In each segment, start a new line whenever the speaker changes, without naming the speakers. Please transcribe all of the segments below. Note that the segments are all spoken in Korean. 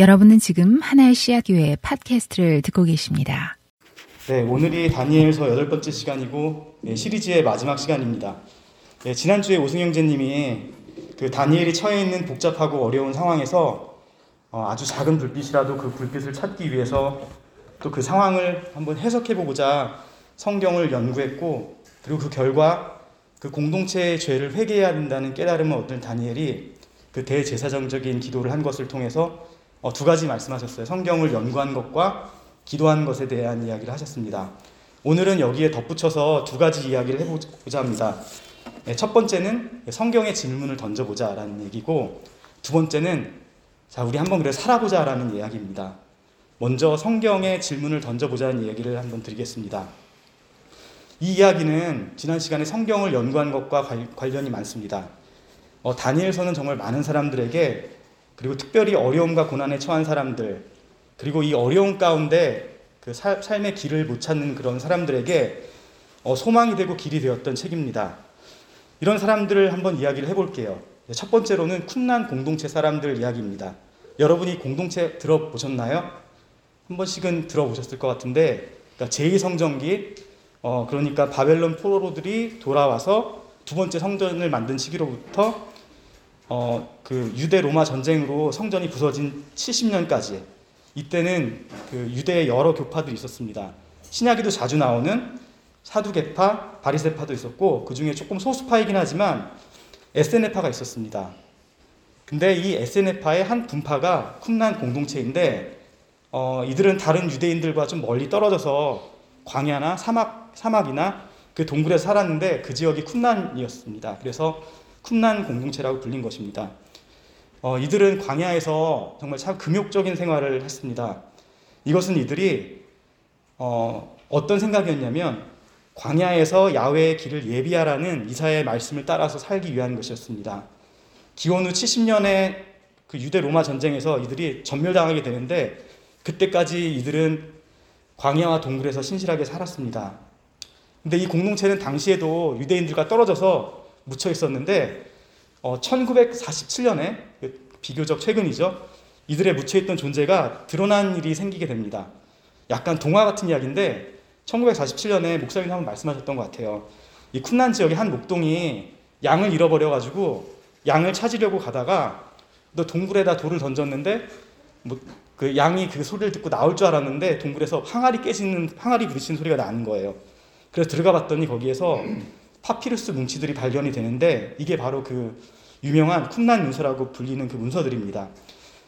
여러분은 지금 하나의 씨앗교회 팟캐스트를 듣고 계십니다.
네, 오늘이 다니엘서 여덟 번째 시간이고 네, 시리즈의 마지막 시간입니다. 네, 지난주에 오승영제님이 그 다니엘이 처해 있는 복잡하고 어려운 상황에서 어, 아주 작은 불빛이라도 그 불빛을 찾기 위해서 또 그 상황을 한번 해석해 보고자 성경을 연구했고 그리고 그 결과 그 공동체의 죄를 회개해야 된다는 깨달음을 얻은 다니엘이 그 대제사정적인 기도를 한 것을 통해서 어, 두 가지 말씀하셨어요. 성경을 연구한 것과 기도한 것에 대한 이야기를 하셨습니다. 오늘은 여기에 덧붙여서 두 가지 이야기를 해보자 합니다. 네, 첫 번째는 성경의 질문을 던져보자 라는 얘기고 두 번째는 자 우리 한번 그래 살아보자 라는 이야기입니다. 먼저 성경의 질문을 던져보자는 이야기를 한번 드리겠습니다. 이 이야기는 지난 시간에 성경을 연구한 것과 관련이 많습니다. 어, 다니엘서는 정말 많은 사람들에게 그리고 특별히 어려움과 고난에 처한 사람들, 그리고 이 어려움 가운데 그 사, 삶의 길을 못 찾는 그런 사람들에게 어, 소망이 되고 길이 되었던 책입니다. 이런 사람들을 한번 이야기를 해볼게요. 첫 번째로는 쿰난 공동체 사람들 이야기입니다. 여러분이 공동체 들어보셨나요? 한 번씩은 들어보셨을 것 같은데, 그러니까 제2성전기, 어, 그러니까 바벨론 포로들이 돌아와서 두 번째 성전을 만든 시기로부터 어, 그 유대 로마 전쟁으로 성전이 부서진 70년까지 이때는 그 유대의 여러 교파들이 있었습니다. 신약에도 자주 나오는 사두개파, 바리세파도 있었고 그 중에 조금 소수파이긴 하지만 에세네파가 있었습니다. 근데 이 에세네파의 한 분파가 쿰난 공동체인데 어, 이들은 다른 유대인들과 좀 멀리 떨어져서 광야나 사막 사막이나 그 동굴에서 살았는데 그 지역이 쿰난이었습니다. 그래서 쿰난 공동체라고 불린 것입니다. 어, 이들은 광야에서 정말 참 금욕적인 생활을 했습니다. 이것은 이들이 어, 어떤 생각이었냐면 광야에서 야외의 길을 예비하라는 이사의 말씀을 따라서 살기 위한 것이었습니다. 기원 후 70년의 그 유대 로마 전쟁에서 이들이 전멸당하게 되는데 그때까지 이들은 광야와 동굴에서 신실하게 살았습니다. 근데 이 공동체는 당시에도 유대인들과 떨어져서 묻혀 있었는데 어, 1947년에 비교적 최근이죠. 이들의 묻혀 있던 존재가 드러난 일이 생기게 됩니다. 약간 동화 같은 이야기인데 1947년에 목사님 한번 말씀하셨던 것 같아요. 이 쿰난 지역의 한 목동이 양을 잃어버려 가지고 양을 찾으려고 가다가 너 동굴에다 돌을 던졌는데 뭐 그 양이 그 소리를 듣고 나올 줄 알았는데 동굴에서 항아리 깨지는 항아리 부딪히는 소리가 나는 거예요. 그래서 들어가 봤더니 거기에서 파피루스 뭉치들이 발견이 되는데 이게 바로 그 유명한 쿰난 문서라고 불리는 그 문서들입니다.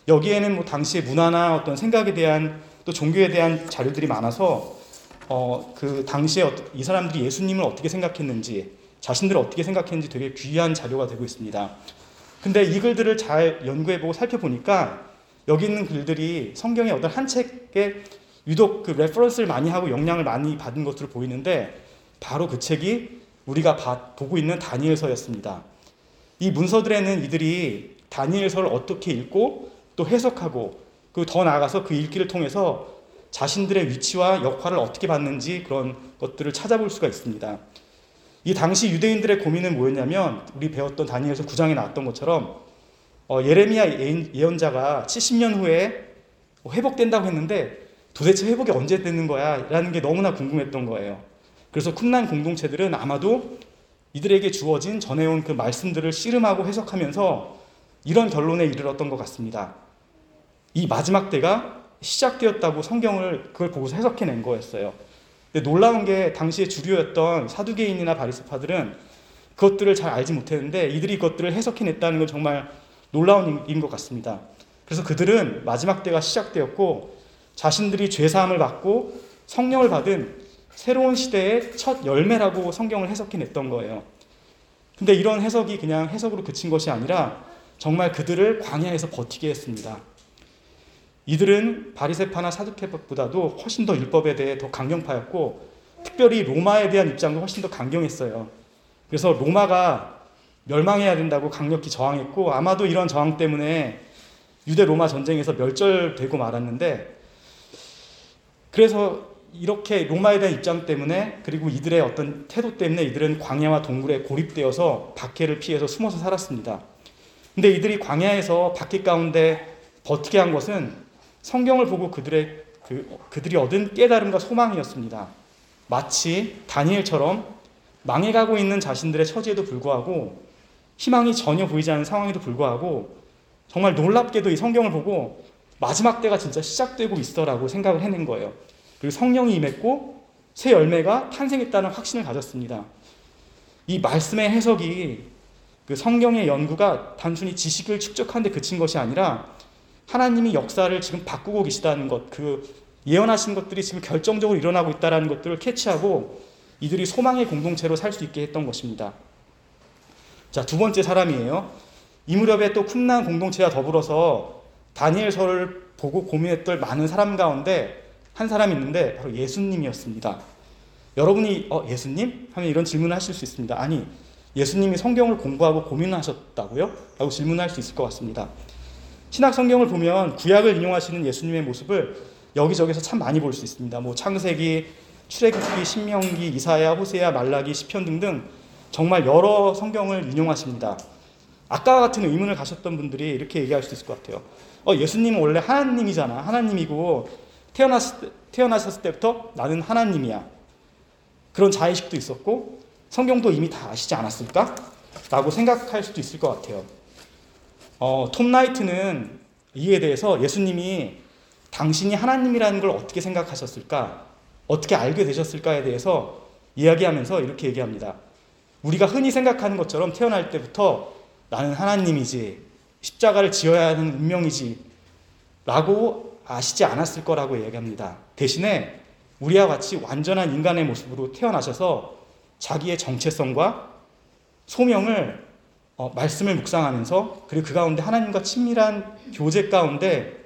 여기에는 뭐 당시의 문화나 어떤 생각에 대한 또 종교에 대한 자료들이 많아서 어, 그 당시에 이 사람들이 예수님을 어떻게 생각했는지 자신들을 어떻게 생각했는지 되게 귀한 자료가 되고 있습니다. 근데 이 글들을 잘 연구해보고 살펴보니까 여기 있는 글들이 성경의 어떤 한 책에 유독 그 reference를 많이 하고 영향을 많이 받은 것으로 보이는데 바로 그 책이 우리가 보고 있는 다니엘서였습니다. 이 문서들에는 이들이 다니엘서를 어떻게 읽고 또 해석하고 그더 나아가서 그 읽기를 통해서 자신들의 위치와 역할을 어떻게 받는지 그런 것들을 찾아볼 수가 있습니다. 이 당시 유대인들의 고민은 뭐였냐면 우리 배웠던 다니엘서 9장에 나왔던 것처럼 어, 예레미야 예언자가 70년 후에 회복된다고 했는데 도대체 회복이 언제 되는 거야? 라는 게 너무나 궁금했던 거예요. 그래서 쿰난 공동체들은 아마도 이들에게 주어진 전해온 그 말씀들을 씨름하고 해석하면서 이런 결론에 이르렀던 것 같습니다. 이 마지막 때가 시작되었다고 성경을 그걸 보고서 해석해낸 거였어요. 근데 놀라운 게 당시에 주류였던 사두개인이나 바리스파들은 그것들을 잘 알지 못했는데 이들이 그것들을 해석해냈다는 건 정말 놀라운 일인 것 같습니다. 그래서 그들은 마지막 때가 시작되었고 자신들이 죄사함을 받고 성령을 받은 새로운 시대의 첫 열매라고 성경을 해석해 냈던 거예요. 근데 이런 해석이 그냥 해석으로 그친 것이 아니라 정말 그들을 광야에서 버티게 했습니다. 이들은 바리세파나 사두케파보다도 훨씬 더 율법에 대해 더 강경파였고 특별히 로마에 대한 입장도 훨씬 더 강경했어요. 그래서 로마가 멸망해야 된다고 강력히 저항했고 아마도 이런 저항 때문에 유대 로마 전쟁에서 멸절되고 말았는데 그래서 이렇게 로마에 대한 입장 때문에 그리고 이들의 어떤 태도 때문에 이들은 광야와 동굴에 고립되어서 박해를 피해서 숨어서 살았습니다. 근데 이들이 광야에서 박해 가운데 버티게 한 것은 성경을 보고 그들의 그, 그들이 얻은 깨달음과 소망이었습니다. 마치 다니엘처럼 망해가고 있는 자신들의 처지에도 불구하고 희망이 전혀 보이지 않는 상황에도 불구하고 정말 놀랍게도 이 성경을 보고 마지막 때가 진짜 시작되고 있어라고 생각을 해낸 거예요. 그리고 성령이 임했고 새 열매가 탄생했다는 확신을 가졌습니다. 이 말씀의 해석이 그 성경의 연구가 단순히 지식을 축적하는 데 그친 것이 아니라 하나님이 역사를 지금 바꾸고 계시다는 것, 그 예언하신 것들이 지금 결정적으로 일어나고 있다는 것들을 캐치하고 이들이 소망의 공동체로 살 수 있게 했던 것입니다. 자, 두 번째 사람이에요. 이 무렵에 또 쿰난 공동체와 더불어서 다니엘서를 보고 고민했던 많은 사람 가운데 한 사람이 있는데 바로 예수님이었습니다. 여러분이 어, 예수님? 하면 이런 질문을 하실 수 있습니다. 아니, 예수님이 성경을 공부하고 고민하셨다고요? 라고 질문할 수 있을 것 같습니다. 신약 성경을 보면 구약을 인용하시는 예수님의 모습을 여기저기서 참 많이 볼 수 있습니다. 뭐 창세기, 출애굽기, 신명기, 이사야, 호세야, 말라기, 시편 등등 정말 여러 성경을 인용하십니다. 아까와 같은 의문을 가셨던 분들이 이렇게 얘기할 수 있을 것 같아요. 어, 예수님은 원래 하나님이잖아. 하나님이고 태어났을, 때, 태어나셨을 때부터 나는 하나님이야. 그런 자의식도 있었고 성경도 이미 다 아시지 않았을까? 라고 생각할 수도 있을 것 같아요. 어, 톰 나이트는 이에 대해서 예수님이 당신이 하나님이라는 걸 어떻게 생각하셨을까? 어떻게 알게 되셨을까에 대해서 이야기하면서 이렇게 얘기합니다. 우리가 흔히 생각하는 것처럼 태어날 때부터 나는 하나님이지, 십자가를 지어야 하는 운명이지, 라고 아시지 않았을 거라고 이야기합니다. 대신에 우리와 같이 완전한 인간의 모습으로 태어나셔서 자기의 정체성과 소명을 어, 말씀을 묵상하면서 그리고 그 가운데 하나님과 친밀한 교제 가운데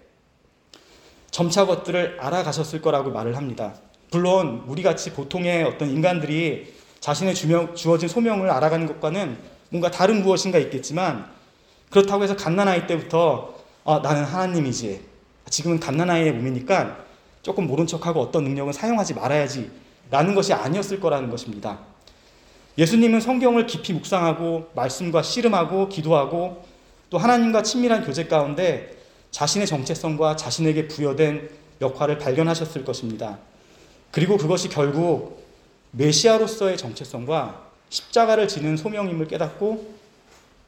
점차 것들을 알아가셨을 거라고 말을 합니다. 물론 우리 같이 보통의 어떤 인간들이 자신의 주명, 주어진 소명을 알아가는 것과는 뭔가 다른 무엇인가 있겠지만 그렇다고 해서 갓난아이 때부터 어, 나는 하나님이지 지금은 갓난아이의 몸이니까 조금 모른 척하고 어떤 능력은 사용하지 말아야지 라는 것이 아니었을 거라는 것입니다. 예수님은 성경을 깊이 묵상하고 말씀과 씨름하고 기도하고 또 하나님과 친밀한 교제 가운데 자신의 정체성과 자신에게 부여된 역할을 발견하셨을 것입니다. 그리고 그것이 결국 메시아로서의 정체성과 십자가를 지는 소명임을 깨닫고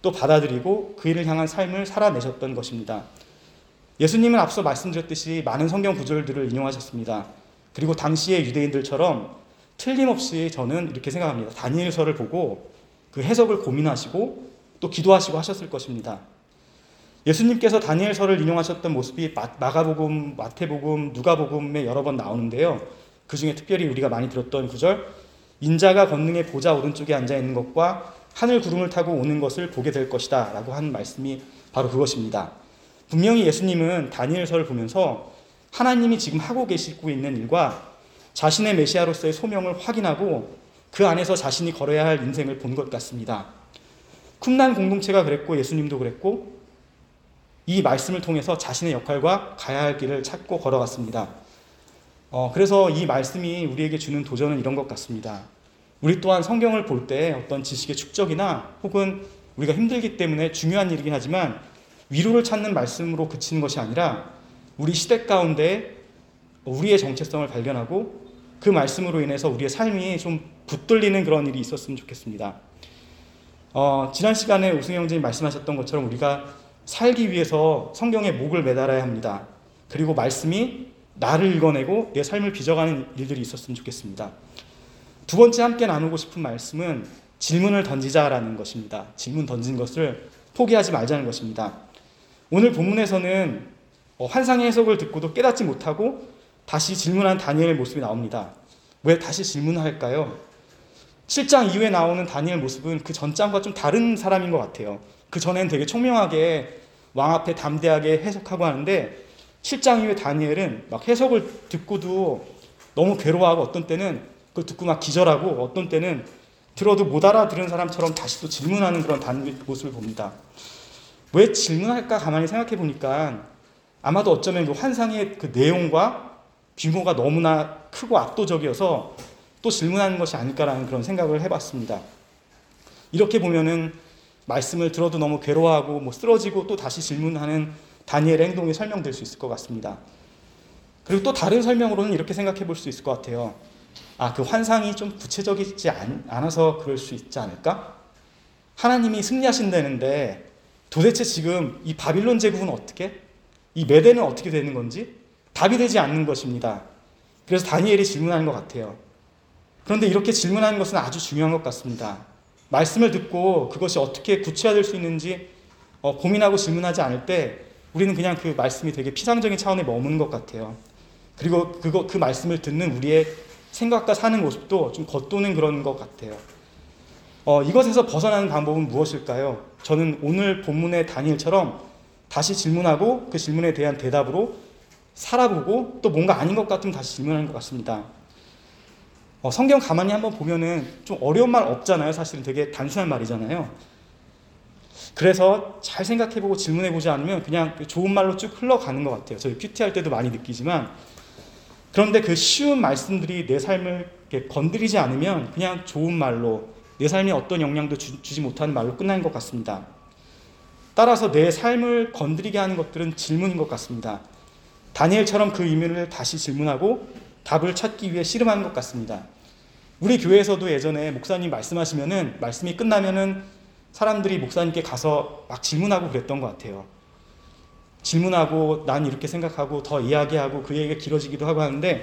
또 받아들이고 그 일을 향한 삶을 살아내셨던 것입니다. 예수님은 앞서 말씀드렸듯이 많은 성경 구절들을 인용하셨습니다. 그리고 당시의 유대인들처럼 틀림없이 저는 이렇게 생각합니다. 다니엘서를 보고 그 해석을 고민하시고 또 기도하시고 하셨을 것입니다. 예수님께서 다니엘서를 인용하셨던 모습이 마가복음, 마태복음, 누가복음에 여러 번 나오는데요. 그 중에 특별히 우리가 많이 들었던 구절, 인자가 권능의 보좌 오른쪽에 앉아 있는 것과 하늘 구름을 타고 오는 것을 보게 될 것이다. 라고 한 말씀이 바로 그것입니다. 분명히 예수님은 다니엘서를 보면서 하나님이 지금 하고 계시고 있는 일과 자신의 메시아로서의 소명을 확인하고 그 안에서 자신이 걸어야 할 인생을 본 것 같습니다. 쿰난 공동체가 그랬고 예수님도 그랬고 이 말씀을 통해서 자신의 역할과 가야 할 길을 찾고 걸어갔습니다. 어, 그래서 이 말씀이 우리에게 주는 도전은 이런 것 같습니다. 우리 또한 성경을 볼 때 어떤 지식의 축적이나 혹은 우리가 힘들기 때문에 중요한 일이긴 하지만 위로를 찾는 말씀으로 그치는 것이 아니라 우리 시대 가운데 우리의 정체성을 발견하고 그 말씀으로 인해서 우리의 삶이 좀 붙들리는 그런 일이 있었으면 좋겠습니다. 어, 지난 시간에 우승 형제님 말씀하셨던 것처럼 우리가 살기 위해서 성경에 목을 매달아야 합니다. 그리고 말씀이 나를 읽어내고 내 삶을 빚어가는 일들이 있었으면 좋겠습니다. 두 번째 함께 나누고 싶은 말씀은 질문을 던지자라는 것입니다. 질문 던진 것을 포기하지 말자는 것입니다. 오늘 본문에서는 어, 환상의 해석을 듣고도 깨닫지 못하고 다시 질문한 다니엘의 모습이 나옵니다. 왜 다시 질문할까요? 7장 이후에 나오는 다니엘 모습은 그 전장과 좀 다른 사람인 것 같아요. 그 전엔 되게 총명하게 왕 앞에 담대하게 해석하고 하는데 7장 이후에 다니엘은 막 해석을 듣고도 너무 괴로워하고 어떤 때는 그걸 듣고 막 기절하고 어떤 때는 들어도 못 알아들은 사람처럼 다시 또 질문하는 그런 모습을 봅니다. 왜 질문할까 가만히 생각해 보니까 아마도 어쩌면 그 환상의 그 내용과 규모가 너무나 크고 압도적이어서 또 질문하는 것이 아닐까라는 그런 생각을 해봤습니다. 이렇게 보면은 말씀을 들어도 너무 괴로워하고 뭐 쓰러지고 또 다시 질문하는 다니엘의 행동이 설명될 수 있을 것 같습니다. 그리고 또 다른 설명으로는 이렇게 생각해 볼 수 있을 것 같아요. 아, 그 환상이 좀 구체적이지 않, 아서 그럴 수 있지 않을까? 하나님이 승리하신다는데 도대체 지금 이 바빌론 제국은 어떻게? 이 메대는 어떻게 되는 건지 답이 되지 않는 것입니다. 그래서 다니엘이 질문하는 것 같아요. 그런데 이렇게 질문하는 것은 아주 중요한 것 같습니다. 말씀을 듣고 그것이 어떻게 구체화될 수 있는지 어, 고민하고 질문하지 않을 때 우리는 그냥 그 말씀이 되게 피상적인 차원에 머무는 것 같아요. 그리고 그거 그 말씀을 듣는 우리의 생각과 사는 모습도 좀 겉도는 그런 것 같아요. 어, 이것에서 벗어나는 방법은 무엇일까요? 저는 오늘 본문의 다니엘처럼 다시 질문하고 그 질문에 대한 대답으로 살아보고 또 뭔가 아닌 것 같으면 다시 질문하는 것 같습니다. 어, 성경 가만히 한번 보면은 좀 어려운 말 없잖아요. 사실은 되게 단순한 말이잖아요. 그래서 잘 생각해보고 질문해보지 않으면 그냥 좋은 말로 쭉 흘러가는 것 같아요. 저희 큐티 할 때도 많이 느끼지만 그런데 그 쉬운 말씀들이 내 삶을 건드리지 않으면 그냥 좋은 말로 내 삶에 어떤 영향도 주, 지 못하는 말로 끝나는 것 같습니다. 따라서 내 삶을 건드리게 하는 것들은 질문인 것 같습니다. 다니엘처럼 그 의미를 다시 질문하고 답을 찾기 위해 씨름하는 것 같습니다. 우리 교회에서도 예전에 목사님 말씀하시면은 말씀이 끝나면은 사람들이 목사님께 가서 막 질문하고 그랬던 것 같아요. 질문하고 난 이렇게 생각하고 더 이야기하고 그 얘기가 길어지기도 하고 하는데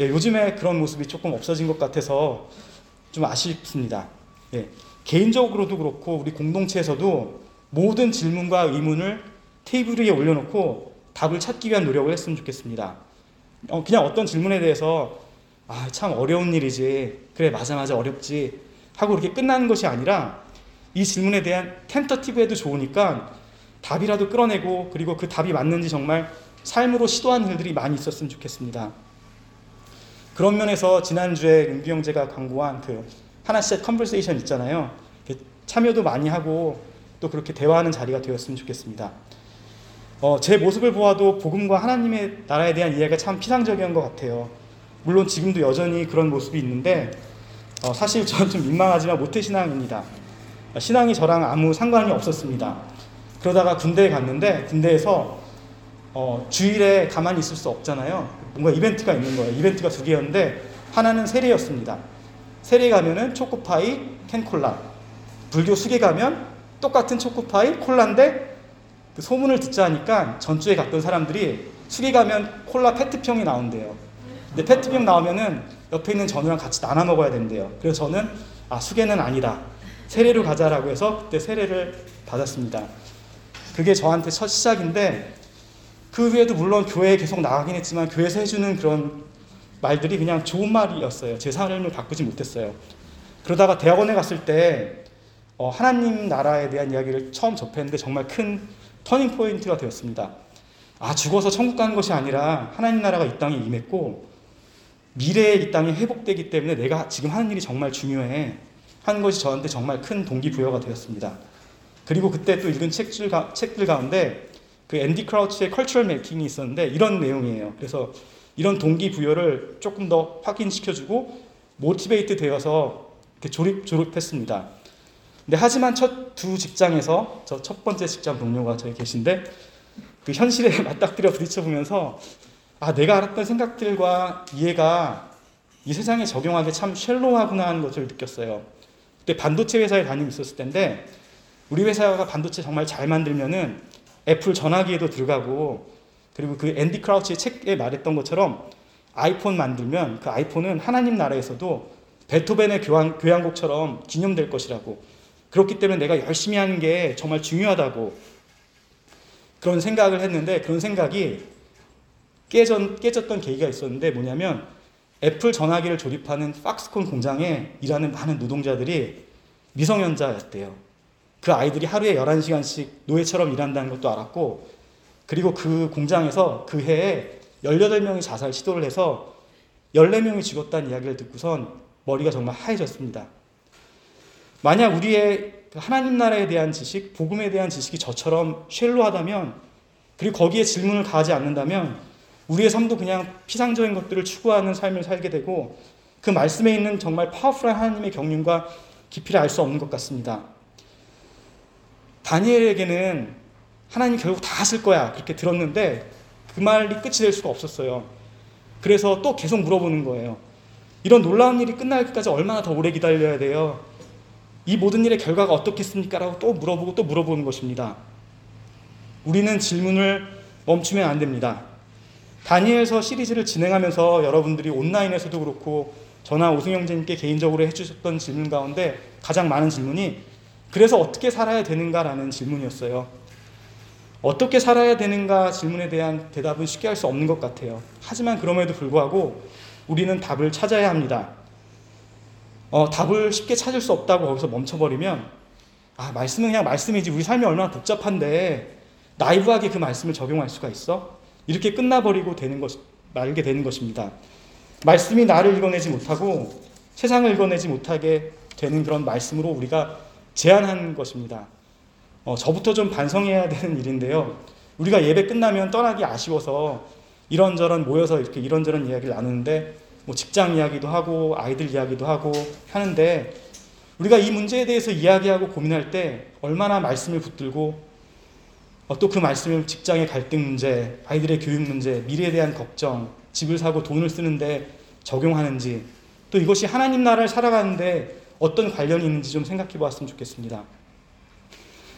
예, 요즘에 그런 모습이 조금 없어진 것 같아서 좀 아쉽습니다. 예, 개인적으로도 그렇고 우리 공동체에서도 모든 질문과 의문을 테이블 위에 올려놓고 답을 찾기 위한 노력을 했으면 좋겠습니다. 어, 그냥 어떤 질문에 대해서 아, 참 어려운 일이지. 그래, 맞아, 맞아, 어렵지. 하고 이렇게 끝나는 것이 아니라 이 질문에 대한 텐터티브에도 좋으니까 답이라도 끌어내고 그리고 그 답이 맞는지 정말 삶으로 시도하는 일들이 많이 있었으면 좋겠습니다. 그런 면에서 지난주에 윤기 형제가 광고한 그 하나씩 conversation 있잖아요. 참여도 많이 하고 또 그렇게 대화하는 자리가 되었으면 좋겠습니다. 어, 제 모습을 보아도 복음과 하나님의 나라에 대한 이해가 참 피상적인 것 같아요. 물론 지금도 여전히 그런 모습이 있는데 어, 사실 저는 좀 민망하지만 모태 신앙입니다. 신앙이 저랑 아무 상관이 없었습니다. 그러다가 군대에 갔는데 군대에서 어, 주일에 가만히 있을 수 없잖아요. 뭔가 이벤트가 있는 거예요. 이벤트가 두 개였는데 하나는 세례였습니다. 세례 가면은 초코파이, 캔콜라. 불교 수계 가면 똑같은 초코파이, 콜라인데 그 소문을 듣자 하니까 전주에 갔던 사람들이 수계 가면 콜라 페트병이 나온대요. 근데 페트병 나오면은 옆에 있는 전우랑 같이 나눠 먹어야 된대요. 그래서 저는 아 수계는 아니다. 세례로 가자라고 해서 그때 세례를 받았습니다. 그게 저한테 첫 시작인데 그 후에도 물론 교회에 계속 나가긴 했지만 교회에서 해주는 그런 말들이 그냥 좋은 말이었어요. 제 삶을 바꾸지 못했어요. 그러다가 대학원에 갔을 때 어, 하나님 나라에 대한 이야기를 처음 접했는데 정말 큰 터닝 포인트가 되었습니다. 아 죽어서 천국 가는 것이 아니라 하나님 나라가 이 땅에 임했고 미래에 이 땅이 회복되기 때문에 내가 지금 하는 일이 정말 중요해 하는 것이 저한테 정말 큰 동기부여가 되었습니다. 그리고 그때 또 읽은 책들, 가, 책들 가운데 그 앤디 크라우치의 컬처럴 메이킹이 있었는데 이런 내용이에요. 그래서 이런 동기부여를 조금 더 확인시켜주고 모티베이트 되어서 졸입, 졸업했습니다. 근데 하지만 첫 두 직장에서 저 첫 번째 직장 동료가 저희 계신데 그 현실에 맞닥뜨려 부딪혀 보면서 아 내가 알았던 생각들과 이해가 이 세상에 적용하기 참 쉘로하구나 하는 것을 느꼈어요. 그때 반도체 회사에 다니고 있었을 텐데 우리 회사가 반도체 정말 잘 만들면은 애플 전화기에도 들어가고 그리고 그 앤디 크라우치의 책에 말했던 것처럼 아이폰 만들면 그 아이폰은 하나님 나라에서도 베토벤의 교향, 교향곡처럼 기념될 것이라고 그렇기 때문에 내가 열심히 하는 게 정말 중요하다고 그런 생각을 했는데 그런 생각이 깨졌, 깨졌던 계기가 있었는데 뭐냐면 애플 전화기를 조립하는 팍스콘 공장에 일하는 많은 노동자들이 미성년자였대요. 그 아이들이 하루에 11시간씩 노예처럼 일한다는 것도 알았고, 그리고 그 공장에서 그 해에 18명이 자살 시도를 해서 14명이 죽었다는 이야기를 듣고선 머리가 정말 하얘졌습니다. 만약 우리의 그 하나님 나라에 대한 지식, 복음에 대한 지식이 저처럼 쉘로하다면, 그리고 거기에 질문을 가하지 않는다면, 우리의 삶도 그냥 피상적인 것들을 추구하는 삶을 살게 되고, 그 말씀에 있는 정말 파워풀한 하나님의 경륜과 깊이를 알 수 없는 것 같습니다. 다니엘에게는 하나님 결국 다 하실 거야. 그렇게 들었는데 그 말이 끝이 될 수가 없었어요. 그래서 또 계속 물어보는 거예요. 이런 놀라운 일이 끝날 때까지 얼마나 더 오래 기다려야 돼요? 이 모든 일의 결과가 어떻겠습니까? 라고 또 물어보고 또 물어보는 것입니다. 우리는 질문을 멈추면 안 됩니다. 다니엘서 시리즈를 진행하면서 여러분들이 온라인에서도 그렇고 저나 오승영제님께 개인적으로 해주셨던 질문 가운데 가장 많은 질문이 그래서 어떻게 살아야 되는가라는 질문이었어요. 어떻게 살아야 되는가 질문에 대한 대답은 쉽게 할 수 없는 것 같아요. 하지만 그럼에도 불구하고 우리는 답을 찾아야 합니다. 어, 답을 쉽게 찾을 수 없다고 거기서 멈춰버리면 아 말씀은 그냥 말씀이지 우리 삶이 얼마나 복잡한데 나이브하게 그 말씀을 적용할 수가 있어? 이렇게 끝나버리고 되는 것 말게 되는 것입니다. 말씀이 나를 읽어내지 못하고 세상을 읽어내지 못하게 되는 그런 말씀으로 우리가 제한한 것입니다. 어, 저부터 좀 반성해야 되는 일인데요. 우리가 예배 끝나면 떠나기 아쉬워서 이런저런 모여서 이렇게 이런저런 이야기를 나누는데 뭐 직장 이야기도 하고 아이들 이야기도 하고 하는데 우리가 이 문제에 대해서 이야기하고 고민할 때 얼마나 말씀을 붙들고 어, 또그 말씀을 직장의 갈등 문제, 아이들의 교육 문제, 미래에 대한 걱정, 집을 사고 돈을 쓰는데 적용하는지 또 이것이 하나님 나라를 살아가는데 어떤 관련이 있는지 좀 생각해 보았으면 좋겠습니다.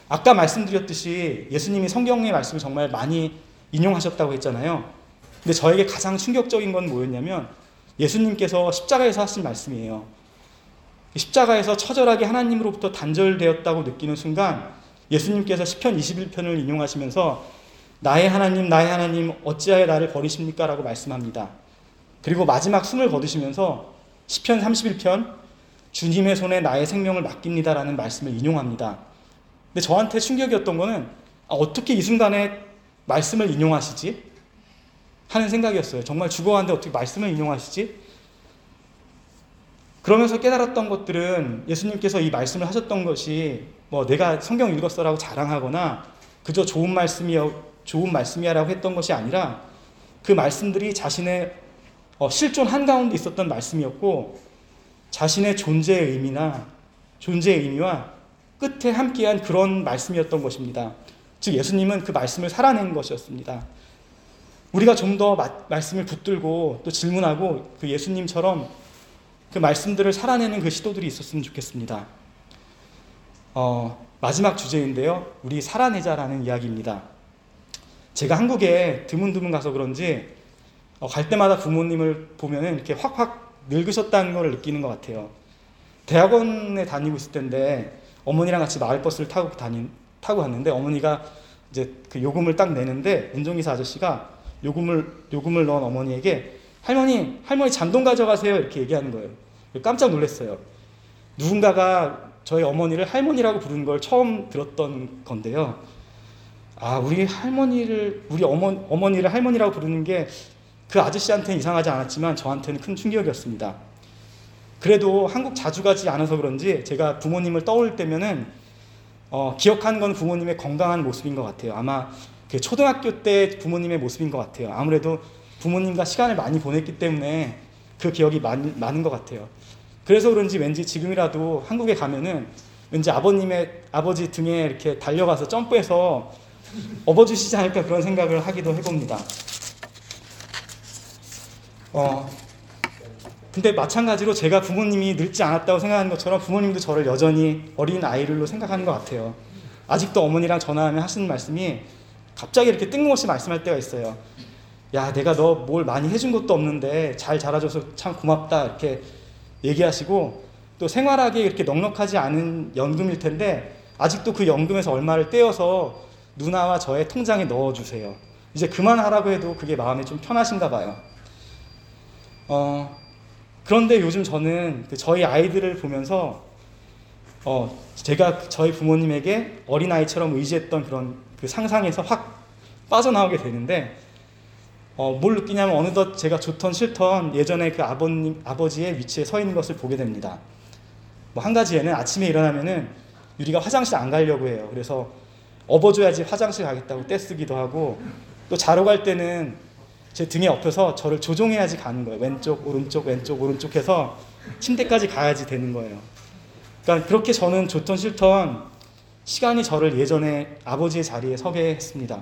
아까 말씀드렸듯이 예수님이 성경의 말씀을 정말 많이 인용하셨다고 했잖아요. 근데 저에게 가장 충격적인 건 뭐였냐면 예수님께서 십자가에서 하신 말씀이에요. 십자가에서 처절하게 하나님으로부터 단절되었다고 느끼는 순간 예수님께서 시편 21편을 인용하시면서 나의 하나님 나의 하나님 어찌하여 나를 버리십니까? 라고 말씀합니다. 그리고 마지막 숨을 거두시면서 시편 31편 주님의 손에 나의 생명을 맡깁니다라는 말씀을 인용합니다. 근데 저한테 충격이었던 거는 아, 어떻게 이 순간에 말씀을 인용하시지? 하는 생각이었어요. 정말 죽어가는데 어떻게 말씀을 인용하시지? 그러면서 깨달았던 것들은 예수님께서 이 말씀을 하셨던 것이 뭐 내가 성경 읽었어라고 자랑하거나 그저 좋은 말씀이요 좋은 말씀이야라고 했던 것이 아니라 그 말씀들이 자신의 어, 실존 한가운데 있었던 말씀이었고 자신의 존재의 의미나 존재의 의미와 끝에 함께한 그런 말씀이었던 것입니다. 즉 예수님은 그 말씀을 살아낸 것이었습니다. 우리가 좀 더 말씀을 붙들고 또 질문하고 그 예수님처럼 그 말씀들을 살아내는 그 시도들이 있었으면 좋겠습니다. 어, 마지막 주제인데요. 우리 살아내자라는 이야기입니다. 제가 한국에 드문드문 가서 그런지 어, 갈 때마다 부모님을 보면 이렇게 확확 늙으셨다는 걸 느끼는 것 같아요. 대학원에 다니고 있을 때인데 어머니랑 같이 마을 버스를 타고 다닌 타고 갔는데 어머니가 이제 그 요금을 딱 내는데 운전기사 아저씨가 요금을 요금을 넣은 어머니에게 할머니 할머니 잔돈 가져가세요 이렇게 얘기하는 거예요. 깜짝 놀랐어요. 누군가가 저희 어머니를 할머니라고 부르는 걸 처음 들었던 건데요. 아 우리 할머니를 우리 어머 어머니를 할머니라고 부르는 게 그 아저씨한테는 이상하지 않았지만 저한테는 큰 충격이었습니다. 그래도 한국 자주 가지 않아서 그런지 제가 부모님을 떠올 때면은 어, 기억하는 건 부모님의 건강한 모습인 것 같아요. 아마 그 초등학교 때 부모님의 모습인 것 같아요. 아무래도 부모님과 시간을 많이 보냈기 때문에 그 기억이 많, 많은 것 같아요. 그래서 그런지 왠지 지금이라도 한국에 가면은 왠지 아버님의 아버지 등에 이렇게 달려가서 점프해서 업어주시지 않을까 그런 생각을 하기도 해봅니다. 어, 근데 마찬가지로 제가 부모님이 늙지 않았다고 생각하는 것처럼 부모님도 저를 여전히 어린 아이로 생각하는 것 같아요. 아직도 어머니랑 전화하면 하시는 말씀이 갑자기 이렇게 뜬금없이 말씀할 때가 있어요. 야, 내가 너 뭘 많이 해준 것도 없는데 잘 자라줘서 참 고맙다 이렇게 얘기하시고 또 생활하기에 이렇게 넉넉하지 않은 연금일 텐데 아직도 그 연금에서 얼마를 떼어서 누나와 저의 통장에 넣어주세요. 이제 그만하라고 해도 그게 마음이 좀 편하신가 봐요. 어, 그런데 요즘 저는 그 저희 아이들을 보면서 어, 제가 저희 부모님에게 어린아이처럼 의지했던 그런 그 상상에서 확 빠져나오게 되는데 어, 뭘 느끼냐면 어느덧 제가 좋던 싫던 예전에 그 아버님, 아버지의 위치에 서 있는 것을 보게 됩니다. 뭐 한 가지에는 아침에 일어나면은 유리가 화장실 안 가려고 해요. 그래서 업어줘야지 화장실 가겠다고 떼쓰기도 하고 또 자러 갈 때는 제 등에 엎여서 저를 조종해야지 가는 거예요. 왼쪽, 오른쪽, 왼쪽, 오른쪽 해서 침대까지 가야지 되는 거예요. 그러니까 그렇게 저는 좋던 싫던 시간이 저를 예전에 아버지의 자리에 서게 했습니다.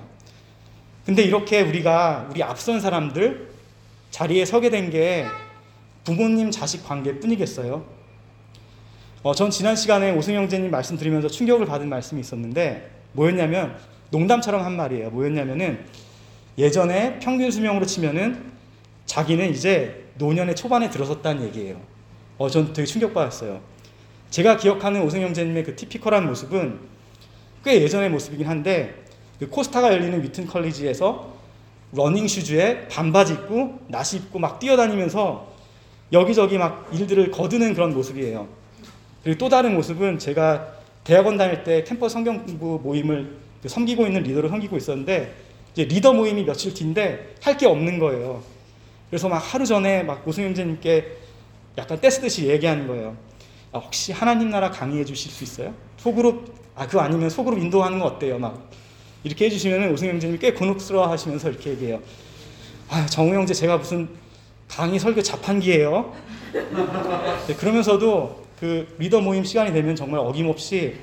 근데 이렇게 우리가 우리 앞선 사람들 자리에 서게 된 게 부모님 자식 관계 뿐이겠어요? 어, 전 지난 시간에 오승영 형제님 말씀 드리면서 충격을 받은 말씀이 있었는데 뭐였냐면 농담처럼 한 말이에요. 뭐였냐면은 예전에 평균 수명으로 치면은 자기는 이제 노년의 초반에 들어섰다는 얘기예요. 어, 전 되게 충격받았어요. 제가 기억하는 오승영 형제님의 그 typical한 모습은 꽤 예전의 모습이긴 한데 그 코스타가 열리는 Wheaton College에서 러닝 슈즈에 반바지 입고 나시 입고 막 뛰어다니면서 여기저기 막 일들을 거두는 그런 모습이에요. 그리고 또 다른 모습은 제가 대학원 다닐 때 캠퍼스 성경 공부 모임을 섬기고 있는 리더를 섬기고 있었는데 이제 리더 모임이 며칠 뒤인데 할 게 없는 거예요. 그래서 막 하루 전에 막 오승영제님께 약간 떼쓰듯이 얘기하는 거예요. 아, 혹시 하나님 나라 강의해 주실 수 있어요? 소그룹 아 그거 아니면 소그룹 인도하는 거 어때요? 막 이렇게 해주시면 오승영제님이 꽤 곤혹스러워 하시면서 이렇게 얘기해요. 아 정우 형제 제가 무슨 강의 설교 자판기예요? 네, 그러면서도 그 리더 모임 시간이 되면 정말 어김없이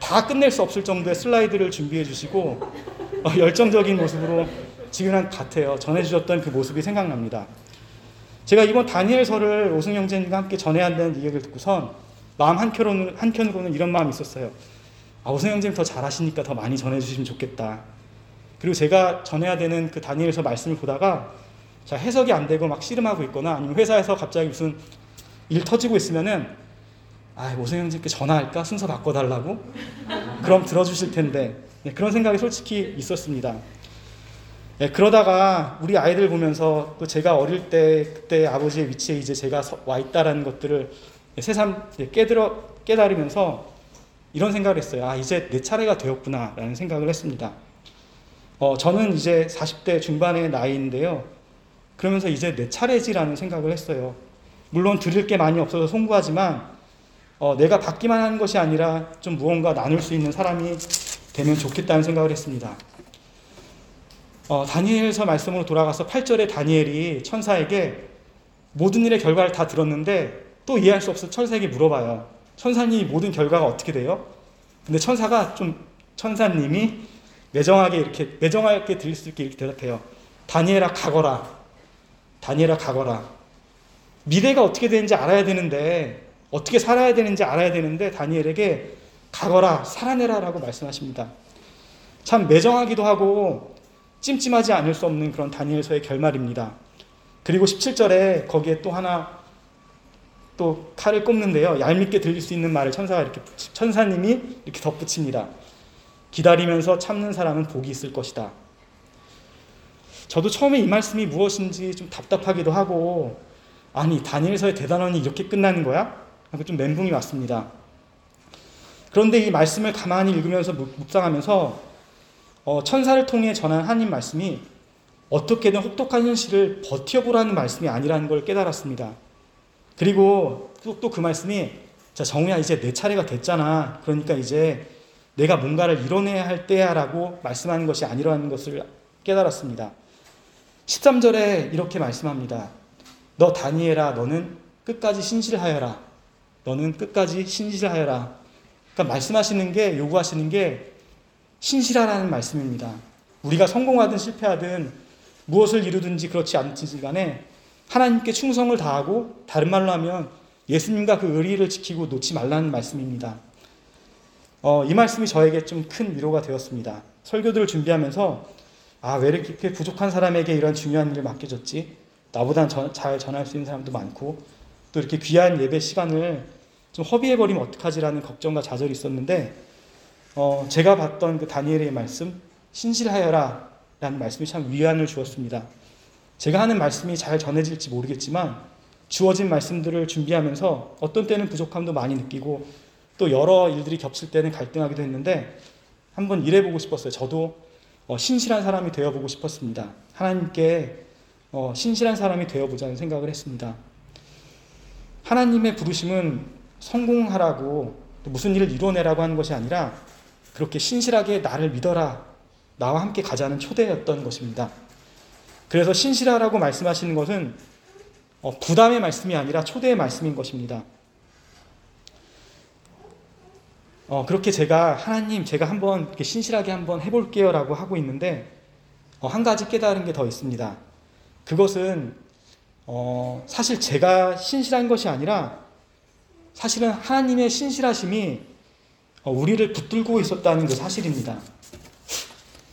다 끝낼 수 없을 정도의 슬라이드를 준비해 주시고 어, 열정적인 모습으로 지금 같아요. 전해주셨던 그 모습이 생각납니다. 제가 이번 다니엘서를 오승 형제님과 함께 전해야 한다는 얘기를 듣고선 마음 한켠으로는, 한켠으로는 이런 마음이 있었어요. 아, 오승 형제님 더 잘하시니까 더 많이 전해주시면 좋겠다. 그리고 제가 전해야 되는 그 다니엘서 말씀을 보다가 자, 해석이 안 되고 막 씨름하고 있거나 아니면 회사에서 갑자기 무슨 일 터지고 있으면은 아, 오승 형제님께 전화할까? 순서 바꿔달라고? 그럼 들어주실 텐데. 네, 그런 생각이 솔직히 있었습니다. 네, 그러다가 우리 아이들 보면서 또 제가 어릴 때 그때 아버지의 위치에 이제 제가 와 있다라는 것들을 새삼 깨들어 깨달으면서 이런 생각을 했어요. 아 이제 내 차례가 되었구나라는 생각을 했습니다. 어, 저는 이제 40대 중반의 나이인데요. 그러면서 이제 내 차례지라는 생각을 했어요. 물론 들을 게 많이 없어서 송구하지만 어, 내가 받기만 하는 것이 아니라 좀 무언가 나눌 수 있는 사람이 되면 좋겠다는 생각을 했습니다. 어, 다니엘서 말씀으로 돌아가서 8절에 다니엘이 천사에게 모든 일의 결과를 다 들었는데 또 이해할 수 없어 천사에게 물어봐요. 천사님이 모든 결과가 어떻게 돼요? 근데 천사가 좀 천사님이 매정하게 이렇게 매정하게 들릴 수 있게 이렇게 대답해요. 다니엘아 가거라. 다니엘아 가거라. 미래가 어떻게 되는지 알아야 되는데 어떻게 살아야 되는지 알아야 되는데 다니엘에게 가거라 살아내라 라고 말씀하십니다. 참 매정하기도 하고 찜찜하지 않을 수 없는 그런 다니엘서의 결말입니다. 그리고 17절에 거기에 또 하나 또 칼을 꼽는데요. 얄밉게 들릴 수 있는 말을 천사가 이렇게 천사님이 이렇게 덧붙입니다. 기다리면서 참는 사람은 복이 있을 것이다. 저도 처음에 이 말씀이 무엇인지 좀 답답하기도 하고 아니 다니엘서의 대단원이 이렇게 끝나는 거야? 하고 좀 멘붕이 왔습니다. 그런데 이 말씀을 가만히 읽으면서 묵상하면서 어, 천사를 통해 전한 하나님 말씀이 어떻게든 혹독한 현실을 버텨보라는 말씀이 아니라는 걸 깨달았습니다. 그리고 또 그 말씀이 자 정우야 이제 내 차례가 됐잖아. 그러니까 이제 내가 뭔가를 이뤄내야 할 때야라고 말씀하는 것이 아니라는 것을 깨달았습니다. 13절에 이렇게 말씀합니다. 너 다니엘아 너는 끝까지 신실하여라. 너는 끝까지 신실하여라. 그러니까 말씀하시는 게 요구하시는 게 신실하라는 말씀입니다. 우리가 성공하든 실패하든 무엇을 이루든지 그렇지 않든지 간에 하나님께 충성을 다하고 다른 말로 하면 예수님과 그 의리를 지키고 놓지 말라는 말씀입니다. 어, 이 말씀이 저에게 좀 큰 위로가 되었습니다. 설교들을 준비하면서 아, 왜 이렇게 부족한 사람에게 이런 중요한 일을 맡겨졌지? 나보다 잘 전할 수 있는 사람도 많고 또 이렇게 귀한 예배 시간을 좀 허비해버리면 어떡하지라는 걱정과 좌절이 있었는데 어, 제가 봤던 그 다니엘의 말씀, 신실하여라 라는 말씀이 참 위안을 주었습니다. 제가 하는 말씀이 잘 전해질지 모르겠지만 주어진 말씀들을 준비하면서 어떤 때는 부족함도 많이 느끼고 또 여러 일들이 겹칠 때는 갈등하기도 했는데 한번 일해보고 싶었어요. 저도 어, 신실한 사람이 되어보고 싶었습니다. 하나님께 어, 신실한 사람이 되어보자는 생각을 했습니다. 하나님의 부르심은 성공하라고 무슨 일을 이뤄내라고 하는 것이 아니라 그렇게 신실하게 나를 믿어라. 나와 함께 가자는 초대였던 것입니다. 그래서 신실하라고 말씀하시는 것은 어, 부담의 말씀이 아니라 초대의 말씀인 것입니다. 어, 그렇게 제가 하나님 제가 한번 이렇게 신실하게 한번 해볼게요 라고 하고 있는데 어, 한 가지 깨달은 게 더 있습니다. 그것은 어, 사실 제가 신실한 것이 아니라 사실은 하나님의 신실하심이 어, 우리를 붙들고 있었다는 그 사실입니다.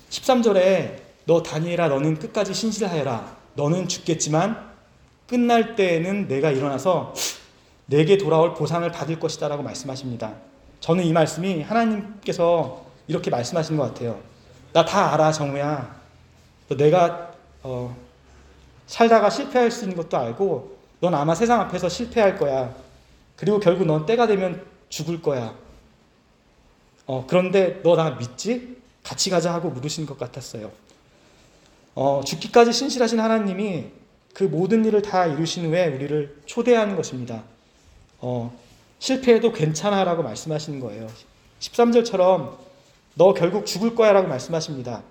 13절에 너 다니엘아 너는 끝까지 신실하여라. 너는 죽겠지만 끝날 때에는 내가 일어나서 내게 돌아올 보상을 받을 것이다라고 말씀하십니다. 저는 이 말씀이 하나님께서 이렇게 말씀하시는 것 같아요. 나 다 알아 정우야. 내가 어, 살다가 실패할 수 있는 것도 알고 넌 아마 세상 앞에서 실패할 거야. 그리고 결국 넌 때가 되면 죽을 거야. 어, 그런데 너 나 믿지? 같이 가자 하고 물으신 것 같았어요. 어, 죽기까지 신실하신 하나님이 그 모든 일을 다 이루신 후에 우리를 초대하는 것입니다. 어, 실패해도 괜찮아 라고 말씀하시는 거예요. 13절처럼 너 결국 죽을 거야 라고 말씀하십니다.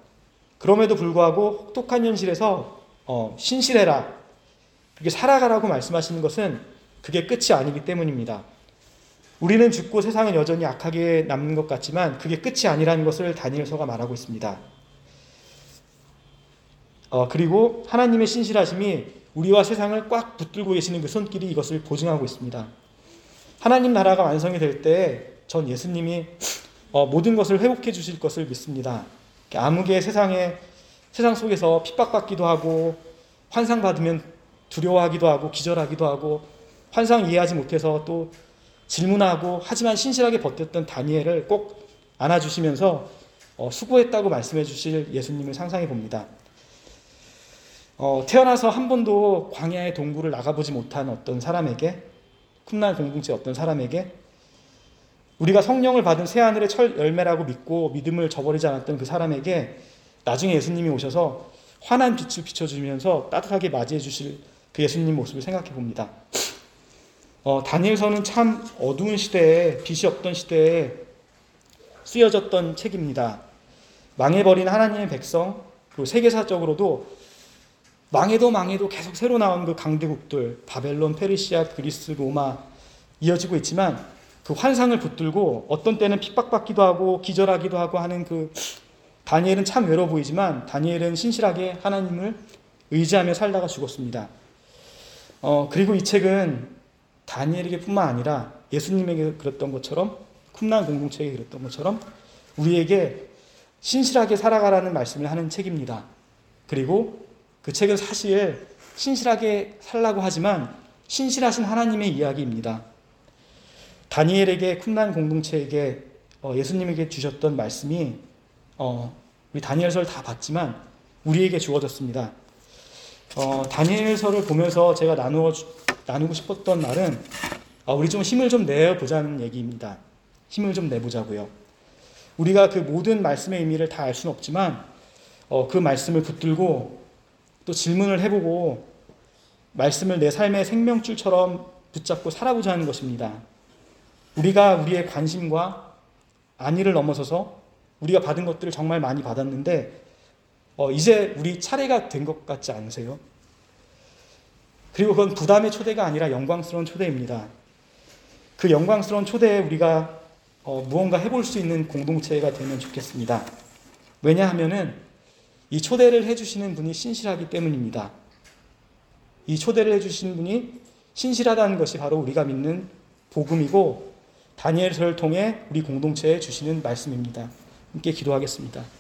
그럼에도 불구하고 혹독한 현실에서 어, 신실해라. 그렇게 살아가라고 말씀하시는 것은 그게 끝이 아니기 때문입니다. 우리는 죽고 세상은 여전히 악하게 남는 것 같지만 그게 끝이 아니라는 것을 다니엘서가 말하고 있습니다. 어, 그리고 하나님의 신실하심이 우리와 세상을 꽉 붙들고 계시는 그 손길이 이것을 보증하고 있습니다. 하나님 나라가 완성이 될 때 전 예수님이 어, 모든 것을 회복해 주실 것을 믿습니다. 아무개 세상에 세상 속에서 핍박받기도 하고 환상 받으면 두려워하기도 하고 기절하기도 하고 환상 이해하지 못해서 또 질문하고 하지만 신실하게 버텼던 다니엘을 꼭 안아주시면서 어, 수고했다고 말씀해 주실 예수님을 상상해 봅니다. 어, 태어나서 한 번도 광야의 동굴을 나가보지 못한 어떤 사람에게 쿰난 공동체 어떤 사람에게 우리가 성령을 받은 새하늘의 철 열매라고 믿고 믿음을 저버리지 않았던 그 사람에게 나중에 예수님이 오셔서 환한 빛을 비춰주면서 따뜻하게 맞이해 주실 그 예수님 모습을 생각해 봅니다. 어, 다니엘서는 참 어두운 시대에 빛이 없던 시대에 쓰여졌던 책입니다. 망해버린 하나님의 백성 그리고 세계사적으로도 망해도 망해도 계속 새로 나온 그 강대국들 바벨론, 페르시아, 그리스, 로마 이어지고 있지만 그 환상을 붙들고 어떤 때는 핍박받기도 하고 기절하기도 하고 하는 그 다니엘은 참 외로 보이지만 다니엘은 신실하게 하나님을 의지하며 살다가 죽었습니다. 어, 그리고 이 책은 다니엘에게뿐만 아니라 예수님에게 그랬던 것처럼 쿰난 공동체에게 그랬던 것처럼 우리에게 신실하게 살아가라는 말씀을 하는 책입니다. 그리고 그 책은 사실 신실하게 살라고 하지만 신실하신 하나님의 이야기입니다. 다니엘에게 쿰난 공동체에게 어, 예수님에게 주셨던 말씀이 어, 우리 다니엘서를 다 봤지만 우리에게 주어졌습니다. 어, 다니엘서를 보면서 제가 나누어 나누고 싶었던 말은 어, 우리 좀 힘을 좀 내보자는 얘기입니다. 힘을 좀 내보자고요. 우리가 그 모든 말씀의 의미를 다 알 수는 없지만 어, 그 말씀을 붙들고 또 질문을 해보고 말씀을 내 삶의 생명줄처럼 붙잡고 살아보자 하는 것입니다. 우리가 우리의 관심과 안위를 넘어서서 우리가 받은 것들을 정말 많이 받았는데 어, 이제 우리 차례가 된 것 같지 않으세요? 그리고 그건 부담의 초대가 아니라 영광스러운 초대입니다. 그 영광스러운 초대에 우리가 어, 무언가 해볼 수 있는 공동체가 되면 좋겠습니다. 왜냐하면은 이 초대를 해주시는 분이 신실하기 때문입니다. 이 초대를 해주신 분이 신실하다는 것이 바로 우리가 믿는 복음이고 다니엘서를 통해 우리 공동체에 주시는 말씀입니다. 함께 기도하겠습니다.